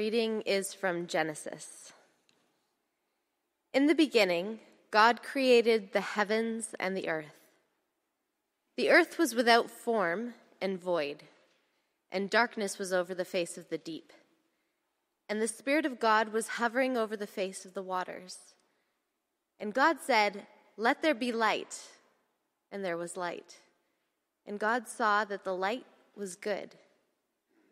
reading is from Genesis. In the beginning, God created the heavens and the earth. The earth was without form and void, and darkness was over the face of the deep. And the Spirit of God was hovering over the face of the waters. And God said, Let there be light. And there was light. And God saw that the light was good.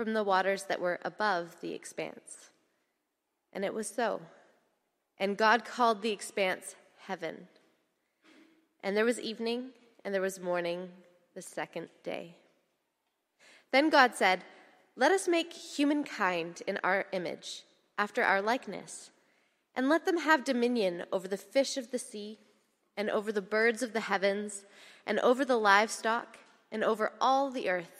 from the waters that were above the expanse. And it was so. And God called the expanse heaven. And there was evening, and there was morning the second day. Then God said, Let us make humankind in our image, after our likeness, and let them have dominion over the fish of the sea, and over the birds of the heavens, and over the livestock, and over all the earth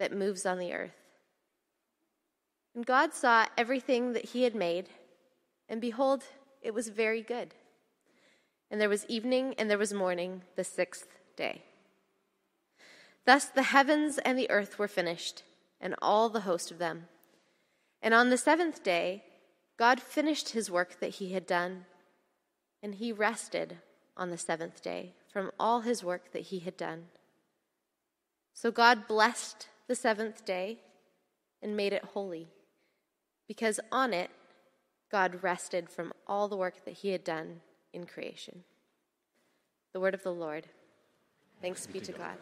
that moves on the earth. And God saw everything that he had made, and behold, it was very good. And there was evening and there was morning, the sixth day. Thus the heavens and the earth were finished, and all the host of them. And on the seventh day, God finished his work that he had done, and he rested on the seventh day from all his work that he had done. So God blessed the seventh day and made it holy, because on it God rested from all the work that he had done in creation. The word of the Lord. Thanks be to God.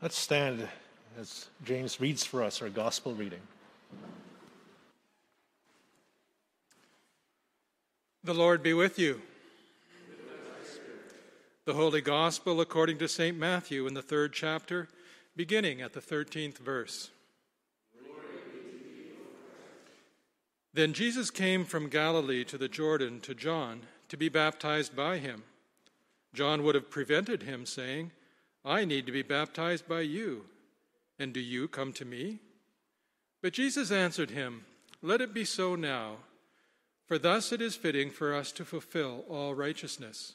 Let's stand as James reads for us our gospel reading. The Lord be with you. The Holy Gospel according to St. Matthew in the third chapter, beginning at the 13th verse. Then Jesus came from Galilee to the Jordan to John to be baptized by him. John would have prevented him, saying, I need to be baptized by you, and do you come to me? But Jesus answered him, Let it be so now, for thus it is fitting for us to fulfill all righteousness.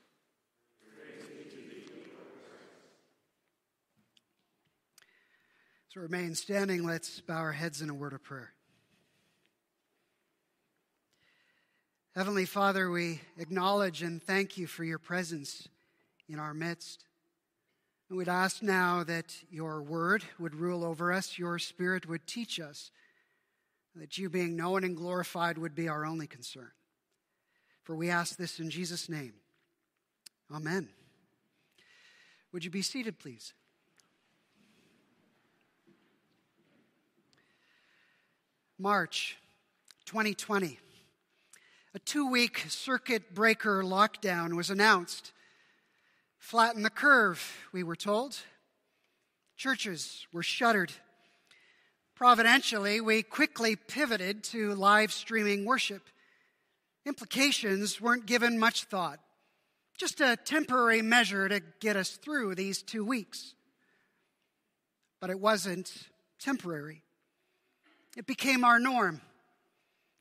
So remain standing. Let's bow our heads in a word of prayer. Heavenly Father, we acknowledge and thank you for your presence in our midst. And we'd ask now that your word would rule over us, your spirit would teach us, that you being known and glorified would be our only concern. For we ask this in Jesus' name. Amen. Would you be seated, please? March 2020. A two week circuit breaker lockdown was announced. Flatten the curve, we were told. Churches were shuttered. Providentially, we quickly pivoted to live streaming worship. Implications weren't given much thought, just a temporary measure to get us through these two weeks. But it wasn't temporary. It became our norm.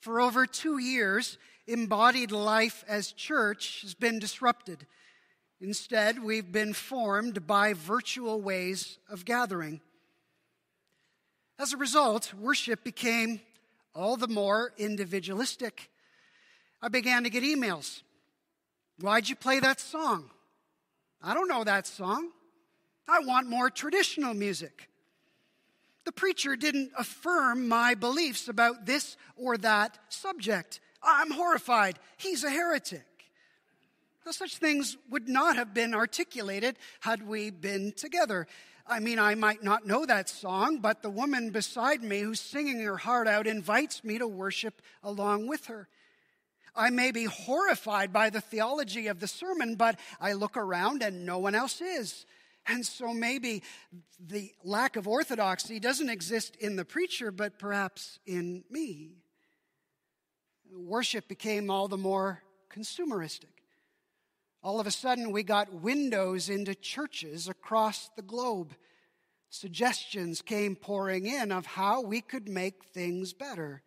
For over two years, embodied life as church has been disrupted. Instead, we've been formed by virtual ways of gathering. As a result, worship became all the more individualistic. I began to get emails. Why'd you play that song? I don't know that song. I want more traditional music. The preacher didn't affirm my beliefs about this or that subject. I'm horrified. He's a heretic. Now, such things would not have been articulated had we been together. I mean, I might not know that song, but the woman beside me who's singing her heart out invites me to worship along with her. I may be horrified by the theology of the sermon, but I look around and no one else is. And so maybe the lack of orthodoxy doesn't exist in the preacher, but perhaps in me. Worship became all the more consumeristic. All of a sudden, we got windows into churches across the globe. Suggestions came pouring in of how we could make things better.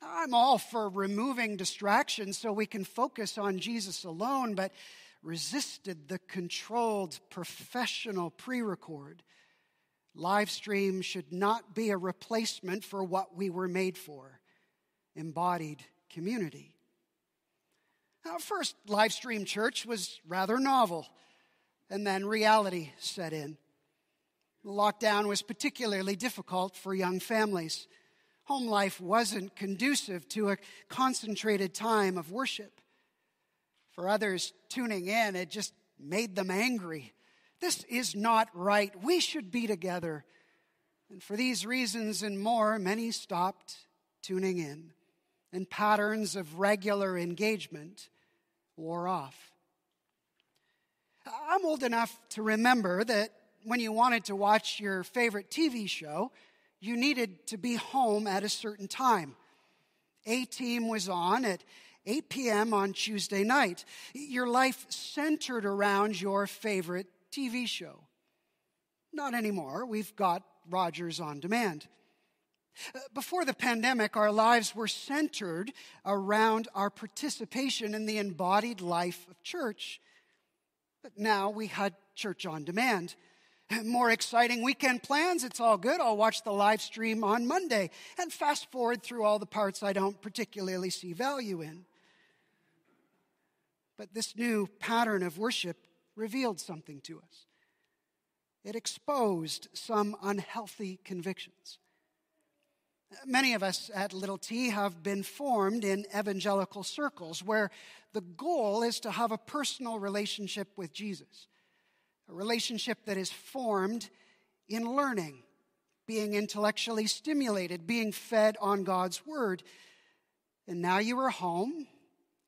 I'm all for removing distractions so we can focus on Jesus alone, but resisted the controlled professional pre record. Live stream should not be a replacement for what we were made for embodied community. Now, first, live stream church was rather novel, and then reality set in. Lockdown was particularly difficult for young families. Home life wasn't conducive to a concentrated time of worship. For others tuning in, it just made them angry. This is not right. We should be together. And for these reasons and more, many stopped tuning in, and patterns of regular engagement wore off. I'm old enough to remember that when you wanted to watch your favorite TV show, you needed to be home at a certain time. A team was on at 8 p.m. on Tuesday night. Your life centered around your favorite TV show. Not anymore. We've got Rogers on demand. Uh, before the pandemic, our lives were centered around our participation in the embodied life of church. But now we had church on demand. More exciting weekend plans. It's all good. I'll watch the live stream on Monday and fast forward through all the parts I don't particularly see value in. But this new pattern of worship revealed something to us. It exposed some unhealthy convictions. Many of us at Little T have been formed in evangelical circles where the goal is to have a personal relationship with Jesus, a relationship that is formed in learning, being intellectually stimulated, being fed on God's Word. And now you are home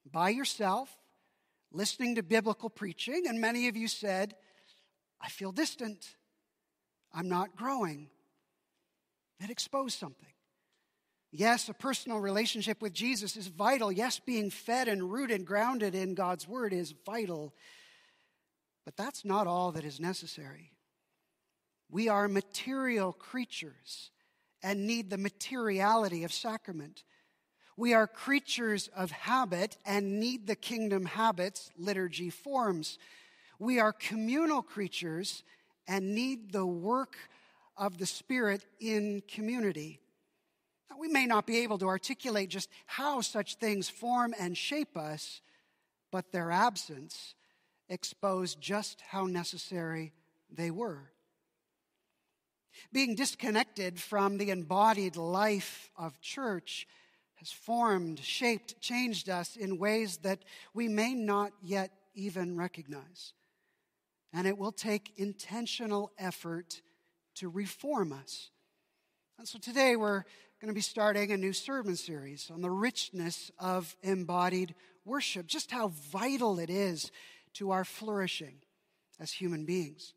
by yourself listening to biblical preaching, and many of you said, I feel distant. I'm not growing. It exposed something. Yes, a personal relationship with Jesus is vital. Yes, being fed and rooted, grounded in God's word is vital. But that's not all that is necessary. We are material creatures and need the materiality of sacrament. We are creatures of habit and need the kingdom habits liturgy forms. We are communal creatures and need the work of the Spirit in community. Now, we may not be able to articulate just how such things form and shape us, but their absence exposed just how necessary they were. Being disconnected from the embodied life of church has formed, shaped, changed us in ways that we may not yet even recognize. And it will take intentional effort to reform us. And so today we're going to be starting a new sermon series on the richness of embodied worship, just how vital it is to our flourishing as human beings.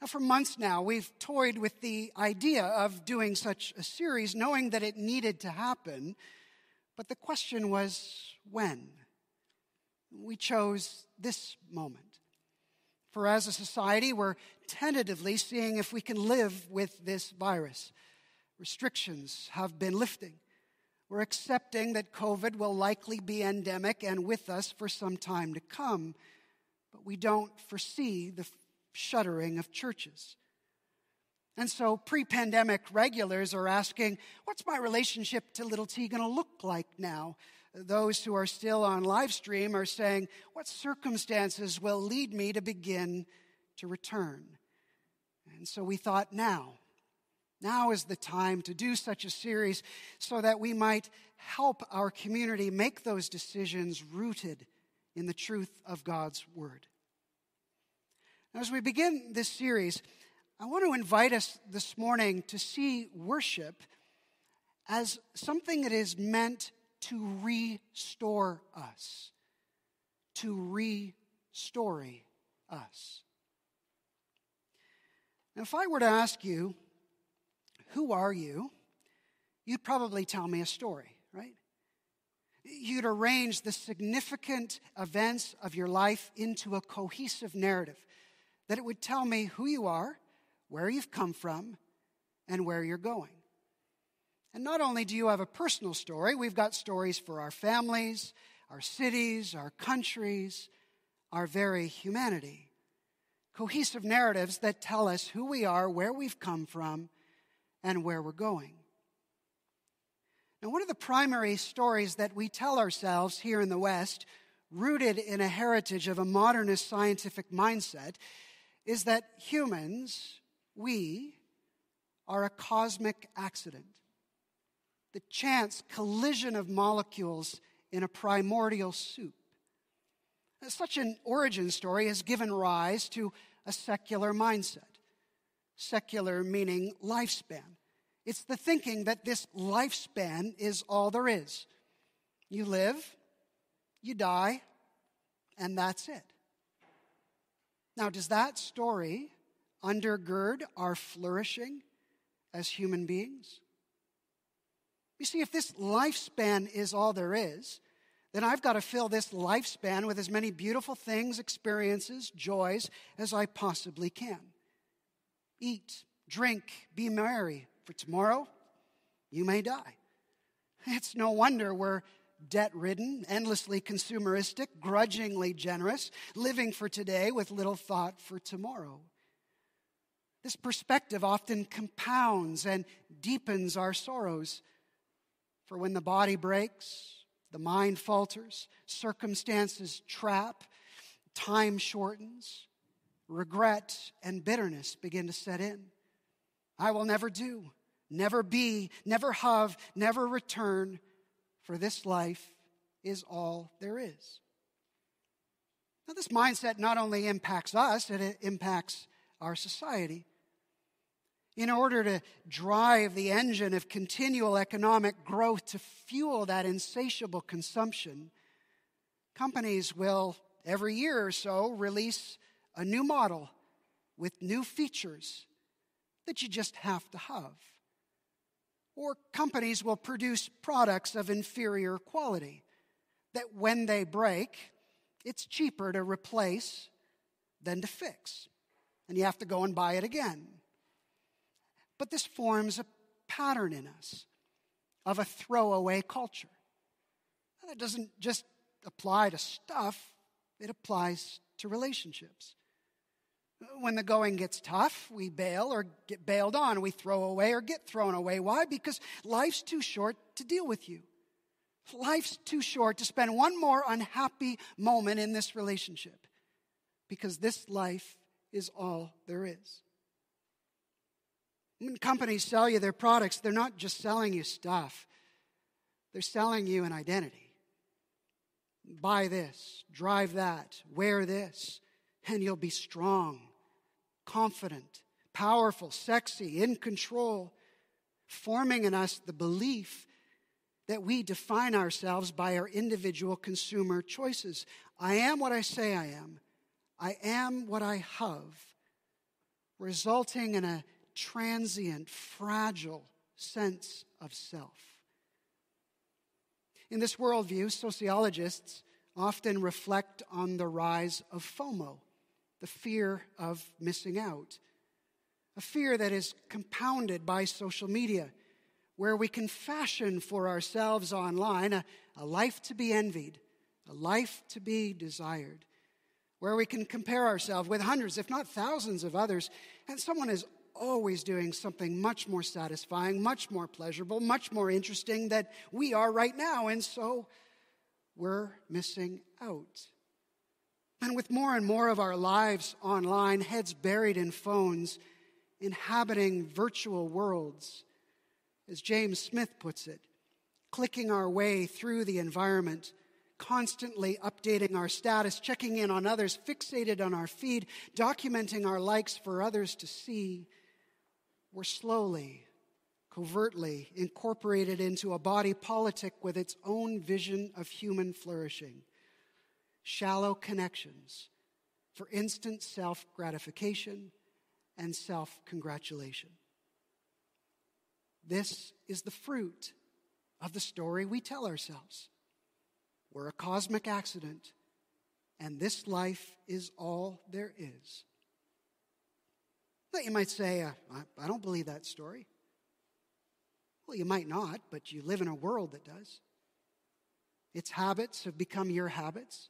Now, for months now, we've toyed with the idea of doing such a series, knowing that it needed to happen. But the question was when? We chose this moment. For as a society, we're tentatively seeing if we can live with this virus. Restrictions have been lifting. We're accepting that COVID will likely be endemic and with us for some time to come, but we don't foresee the shuttering of churches. And so pre pandemic regulars are asking, what's my relationship to Little T going to look like now? Those who are still on live stream are saying, what circumstances will lead me to begin to return? And so we thought now, now is the time to do such a series so that we might help our community make those decisions rooted in the truth of God's Word. As we begin this series, I want to invite us this morning to see worship as something that is meant to restore us, to restory us. Now, if I were to ask you, who are you? You'd probably tell me a story, right? You'd arrange the significant events of your life into a cohesive narrative that it would tell me who you are, where you've come from, and where you're going. And not only do you have a personal story, we've got stories for our families, our cities, our countries, our very humanity. Cohesive narratives that tell us who we are, where we've come from, and where we're going. Now, one of the primary stories that we tell ourselves here in the West, rooted in a heritage of a modernist scientific mindset, is that humans, we, are a cosmic accident. The chance collision of molecules in a primordial soup. Such an origin story has given rise to a secular mindset. Secular meaning lifespan. It's the thinking that this lifespan is all there is. You live, you die, and that's it. Now, does that story undergird our flourishing as human beings? You see, if this lifespan is all there is, then I've got to fill this lifespan with as many beautiful things, experiences, joys as I possibly can. Eat, drink, be merry, for tomorrow you may die. It's no wonder we're debt ridden, endlessly consumeristic, grudgingly generous, living for today with little thought for tomorrow. This perspective often compounds and deepens our sorrows. For when the body breaks, the mind falters, circumstances trap, time shortens, regret and bitterness begin to set in. I will never do, never be, never have, never return for this life is all there is. Now, this mindset not only impacts us, it impacts our society. In order to drive the engine of continual economic growth to fuel that insatiable consumption, companies will, every year or so, release a new model with new features that you just have to have or companies will produce products of inferior quality that when they break, it's cheaper to replace than to fix. And you have to go and buy it again. But this forms a pattern in us of a throwaway culture. It doesn't just apply to stuff, it applies to relationships. When the going gets tough, we bail or get bailed on. We throw away or get thrown away. Why? Because life's too short to deal with you. Life's too short to spend one more unhappy moment in this relationship. Because this life is all there is. When companies sell you their products, they're not just selling you stuff, they're selling you an identity. Buy this, drive that, wear this, and you'll be strong confident, powerful, sexy, in control, forming in us the belief that we define ourselves by our individual consumer choices. I am what I say I am. I am what I have, resulting in a transient, fragile sense of self. In this worldview, sociologists often reflect on the rise of FOMO, the fear of missing out, a fear that is compounded by social media, where we can fashion for ourselves online a, a life to be envied, a life to be desired, where we can compare ourselves with hundreds, if not thousands of others, and someone is always doing something much more satisfying, much more pleasurable, much more interesting than we are right now, and so we're missing out. And with more and more of our lives online, heads buried in phones, inhabiting virtual worlds, as James Smith puts it, clicking our way through the environment, constantly updating our status, checking in on others, fixated on our feed, documenting our likes for others to see, we're slowly, covertly incorporated into a body politic with its own vision of human flourishing. Shallow connections for instant self gratification and self congratulation. This is the fruit of the story we tell ourselves. We're a cosmic accident, and this life is all there is. But you might say, uh, I don't believe that story. Well, you might not, but you live in a world that does. Its habits have become your habits.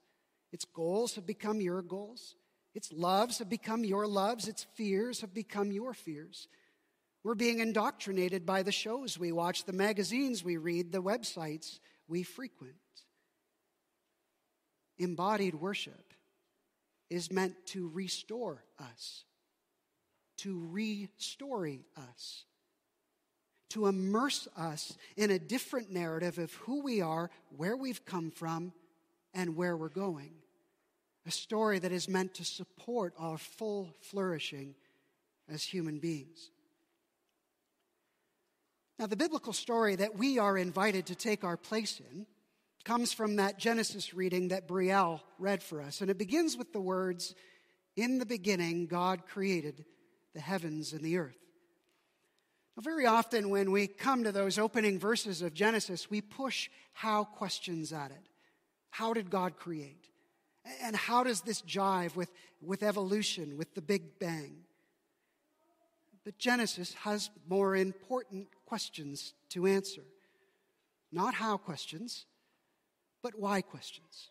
Its goals have become your goals. Its loves have become your loves. Its fears have become your fears. We're being indoctrinated by the shows we watch, the magazines we read, the websites we frequent. Embodied worship is meant to restore us, to restory us, to immerse us in a different narrative of who we are, where we've come from, and where we're going. A story that is meant to support our full flourishing as human beings. Now, the biblical story that we are invited to take our place in comes from that Genesis reading that Brielle read for us. And it begins with the words, In the beginning, God created the heavens and the earth. Now, very often when we come to those opening verses of Genesis, we push how questions at it. How did God create? And how does this jive with, with evolution, with the Big Bang? But Genesis has more important questions to answer. Not how questions, but why questions.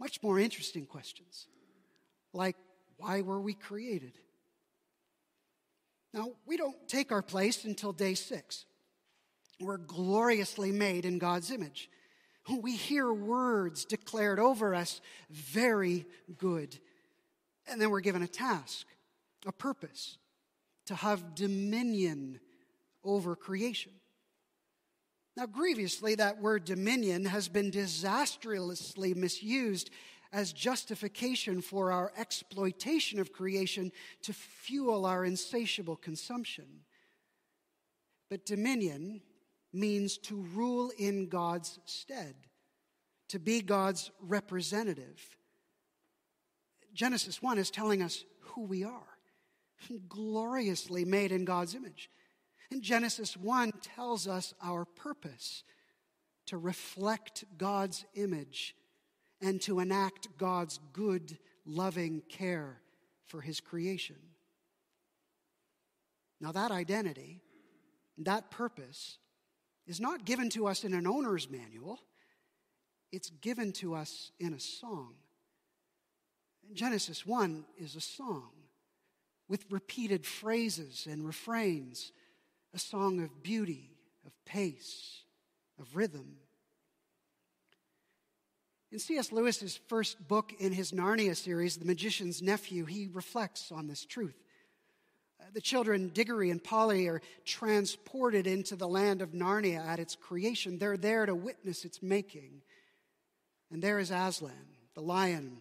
Much more interesting questions. Like, why were we created? Now, we don't take our place until day six. We're gloriously made in God's image. We hear words declared over us, very good. And then we're given a task, a purpose, to have dominion over creation. Now, grievously, that word dominion has been disastrously misused as justification for our exploitation of creation to fuel our insatiable consumption. But dominion means to rule in God's stead, to be God's representative. Genesis 1 is telling us who we are, gloriously made in God's image. And Genesis 1 tells us our purpose to reflect God's image and to enact God's good, loving care for his creation. Now, that identity, that purpose, is not given to us in an owner's manual, it's given to us in a song. Genesis 1 is a song with repeated phrases and refrains a song of beauty, of pace, of rhythm. In C.S. Lewis's first book in his Narnia series, The Magician's Nephew, he reflects on this truth. The children, Diggory and Polly, are transported into the land of Narnia at its creation. They're there to witness its making. And there is Aslan, the lion,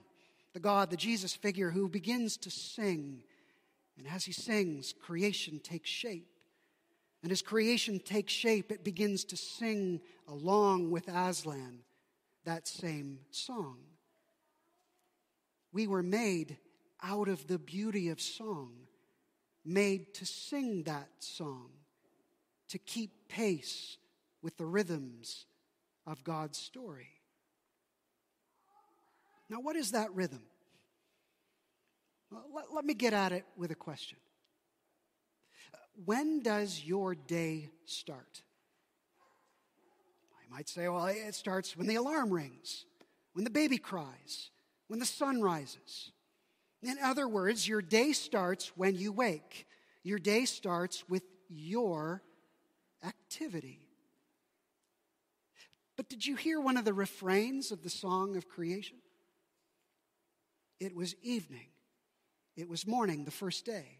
the God, the Jesus figure who begins to sing. And as he sings, creation takes shape. And as creation takes shape, it begins to sing along with Aslan that same song. We were made out of the beauty of song, made to sing that song, to keep pace with the rhythms of God's story. Now, what is that rhythm? Well, let, let me get at it with a question when does your day start? I might say, well, it starts when the alarm rings, when the baby cries, when the sun rises. In other words, your day starts when you wake. Your day starts with your activity. But did you hear one of the refrains of the song of creation? It was evening. It was morning the first day.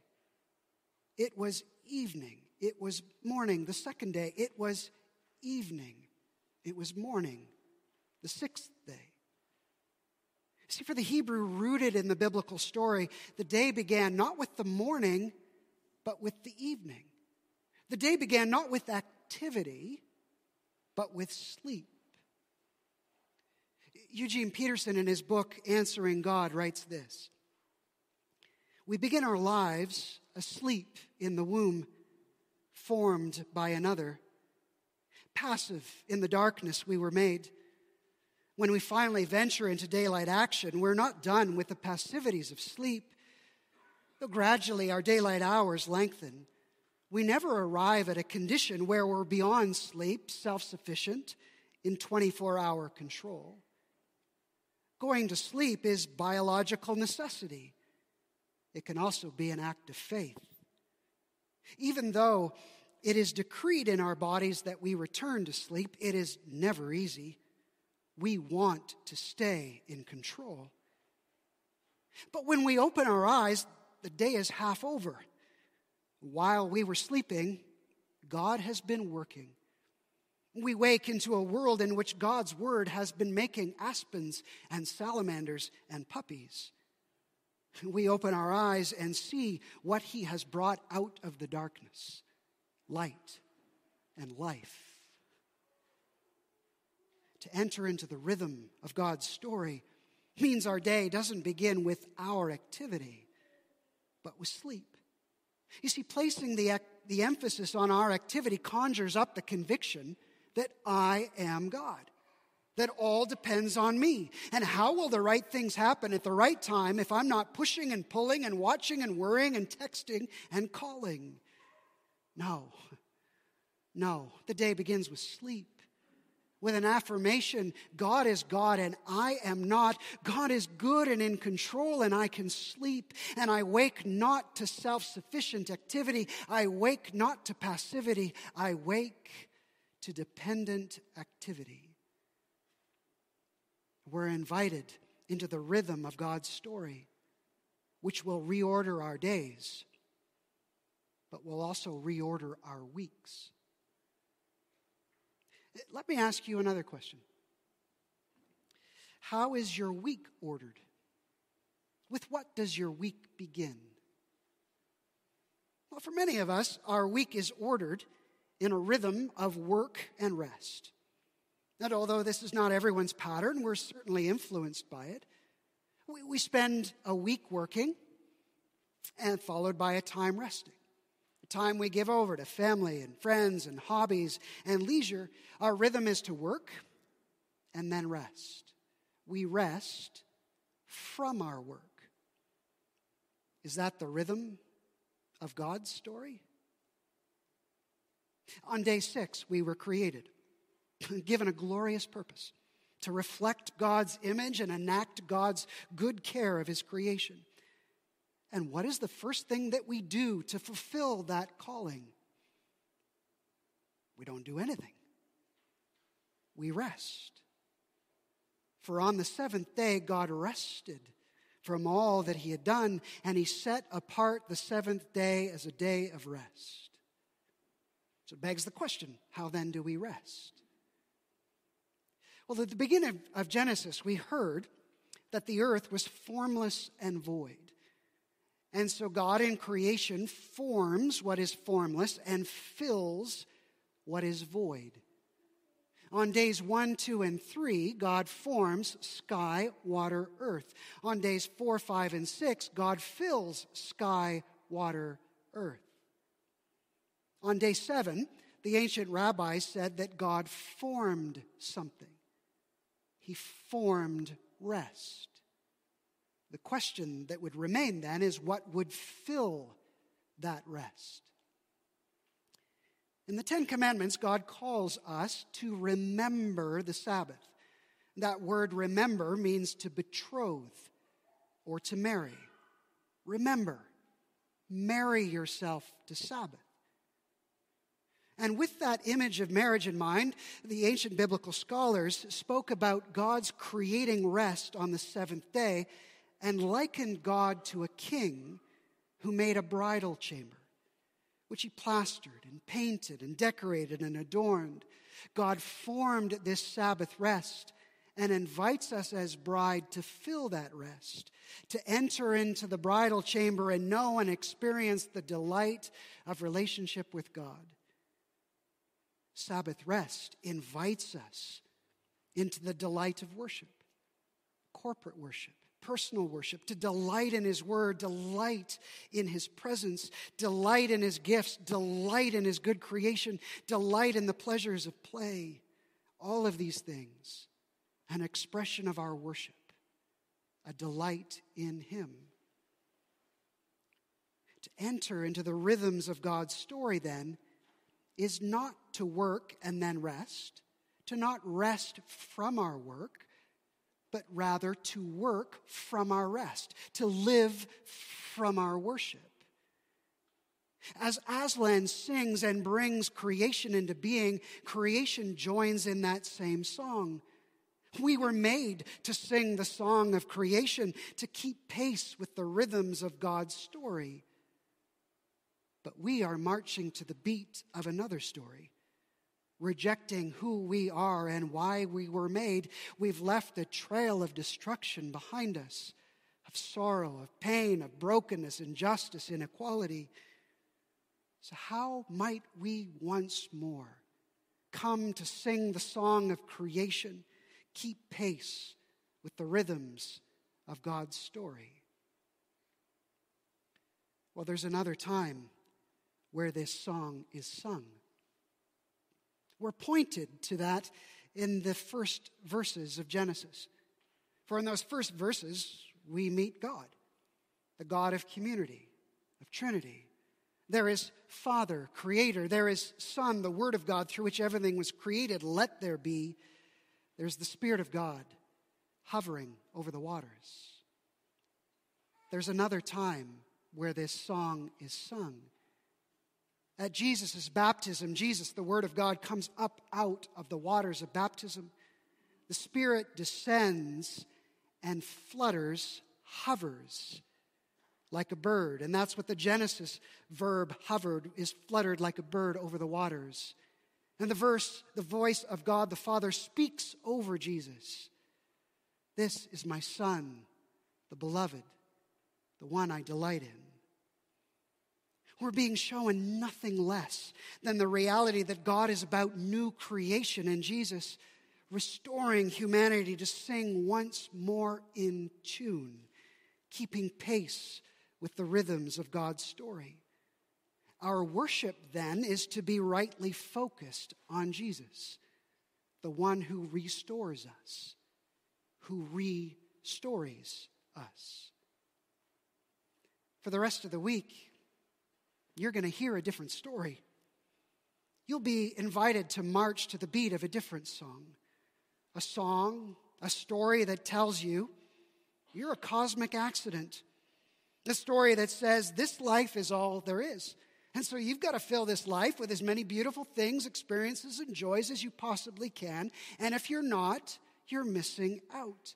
It was evening. It was morning the second day. It was evening. It was morning the sixth day. See, for the Hebrew rooted in the biblical story, the day began not with the morning, but with the evening. The day began not with activity, but with sleep. Eugene Peterson, in his book Answering God, writes this We begin our lives asleep in the womb, formed by another. Passive in the darkness we were made when we finally venture into daylight action, we're not done with the passivities of sleep. Though gradually our daylight hours lengthen, we never arrive at a condition where we're beyond sleep, self sufficient, in 24 hour control. Going to sleep is biological necessity. It can also be an act of faith. Even though it is decreed in our bodies that we return to sleep, it is never easy we want to stay in control. But when we open our eyes, the day is half over. While we were sleeping, God has been working. We wake into a world in which God's word has been making aspens and salamanders and puppies. We open our eyes and see what he has brought out of the darkness light and life to enter into the rhythm of God's story means our day doesn't begin with our activity, but with sleep. You see, placing the, the emphasis on our activity conjures up the conviction that I am God, that all depends on me. And how will the right things happen at the right time if I'm not pushing and pulling and watching and worrying and texting and calling? No, no, the day begins with sleep with an affirmation God is God and I am not. God is good and in control, and I can sleep. And I wake not to self sufficient activity. I wake not to passivity. I wake to dependent activity. We're invited into the rhythm of God's story, which will reorder our days, but will also reorder our weeks. Let me ask you another question. How is your week ordered? With what does your week begin? Well, for many of us, our week is ordered in a rhythm of work and rest. And although this is not everyone's pattern, we're certainly influenced by it. We, we spend a week working and followed by a time resting time we give over to family and friends and hobbies and leisure, our rhythm is to work and then rest. We rest from our work. Is that the rhythm of God's story? On day six, we were created, given a glorious purpose to reflect God's image and enact God's good care of His creation. And what is the first thing that we do to fulfill that calling? We don't do anything. We rest. For on the seventh day, God rested from all that he had done, and he set apart the seventh day as a day of rest. So it begs the question how then do we rest? Well, at the beginning of Genesis, we heard that the earth was formless and void. And so God in creation forms what is formless and fills what is void. On days one, two, and three, God forms sky, water, earth. On days four, five, and six, God fills sky, water, earth. On day seven, the ancient rabbis said that God formed something. He formed rest. The question that would remain then is what would fill that rest? In the Ten Commandments, God calls us to remember the Sabbath. That word remember means to betroth or to marry. Remember, marry yourself to Sabbath. And with that image of marriage in mind, the ancient biblical scholars spoke about God's creating rest on the seventh day and likened God to a king who made a bridal chamber, which he plastered and painted and decorated and adorned. God formed this Sabbath rest and invites us as bride to fill that rest, to enter into the bridal chamber and know and experience the delight of relationship with God. Sabbath rest invites us into the delight of worship, corporate worship, personal worship, to delight in His Word, delight in His presence, delight in His gifts, delight in His good creation, delight in the pleasures of play. All of these things an expression of our worship, a delight in Him. To enter into the rhythms of God's story, then, is not to work and then rest, to not rest from our work, but rather to work from our rest, to live from our worship. As Aslan sings and brings creation into being, creation joins in that same song. We were made to sing the song of creation, to keep pace with the rhythms of God's story. But we are marching to the beat of another story. Rejecting who we are and why we were made, we've left a trail of destruction behind us, of sorrow, of pain, of brokenness, injustice, inequality. So, how might we once more come to sing the song of creation? keep pace with the rhythms of God's story. Well, there's another time where this song is sung. We're pointed to that in the first verses of Genesis. For in those first verses, we meet God, the God of community, of Trinity. There is Father, Creator. There is Son, the Word of God through which everything was created. Let there be there's the Spirit of God hovering over the waters. There's another time where this song is sung. At Jesus' baptism, Jesus, the Word of God, comes up out of the waters of baptism. The Spirit descends and flutters, hovers like a bird. And that's what the Genesis verb hovered is fluttered like a bird over the waters. And the verse, the voice of God the Father speaks over Jesus. This is my Son, the beloved, the one I delight in. We're being shown nothing less than the reality that God is about new creation and Jesus, restoring humanity to sing once more in tune, keeping pace with the rhythms of God's story. Our worship then is to be rightly focused on Jesus, the one who restores us, who restores us. For the rest of the week, you're going to hear a different story. You'll be invited to march to the beat of a different song. A song, a story that tells you you're a cosmic accident. A story that says this life is all there is. And so you've got to fill this life with as many beautiful things, experiences, and joys as you possibly can. And if you're not, you're missing out.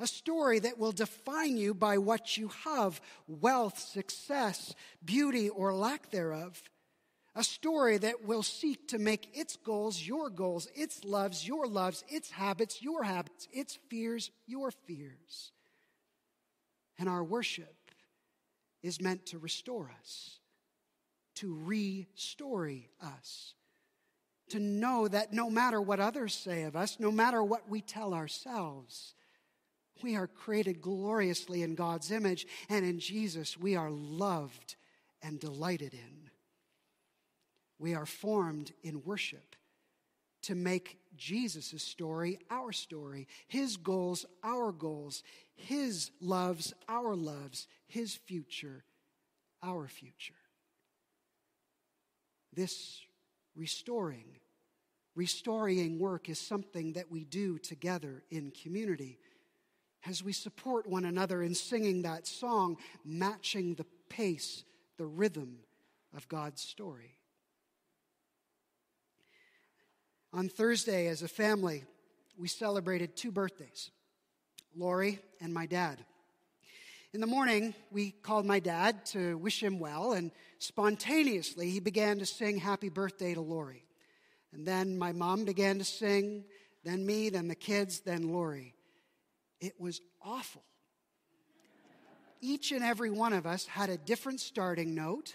A story that will define you by what you have wealth, success, beauty, or lack thereof. A story that will seek to make its goals your goals, its loves your loves, its habits your habits, its fears your fears. And our worship is meant to restore us to restore us. To know that no matter what others say of us, no matter what we tell ourselves, we are created gloriously in God's image, and in Jesus we are loved and delighted in. We are formed in worship to make Jesus' story our story, his goals our goals, his loves our loves, his future our future. This restoring. Restoring work is something that we do together in community as we support one another in singing that song, matching the pace, the rhythm of God's story. On Thursday, as a family, we celebrated two birthdays Lori and my dad. In the morning, we called my dad to wish him well, and spontaneously he began to sing Happy Birthday to Lori. And then my mom began to sing, then me, then the kids, then Lori. It was awful. Each and every one of us had a different starting note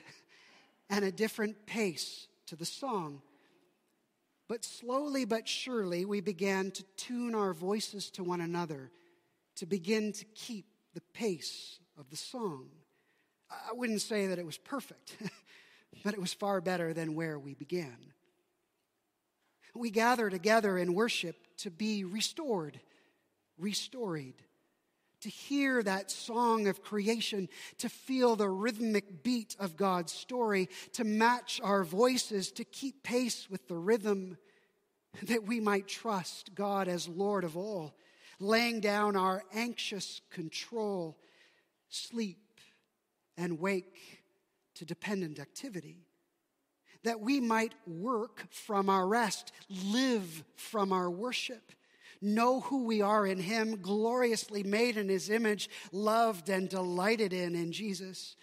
and a different pace to the song. But slowly but surely, we began to tune our voices to one another to begin to keep the pace of the song. I wouldn't say that it was perfect, but it was far better than where we began. We gather together in worship to be restored restored, to hear that song of creation, to feel the rhythmic beat of God's story, to match our voices, to keep pace with the rhythm, that we might trust God as Lord of all, laying down our anxious control, sleep, and wake to dependent activity. That we might work from our rest, live from our worship know who we are in Him, gloriously made in His image, loved and delighted in in Jesus,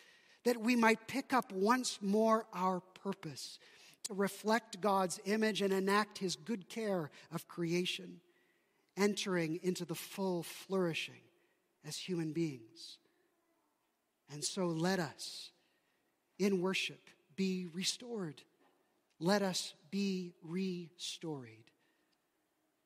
that we might pick up once more our purpose to reflect God's image and enact His good care of creation, entering into the full flourishing as human beings. And so let us, in worship, be restored. Let us be restored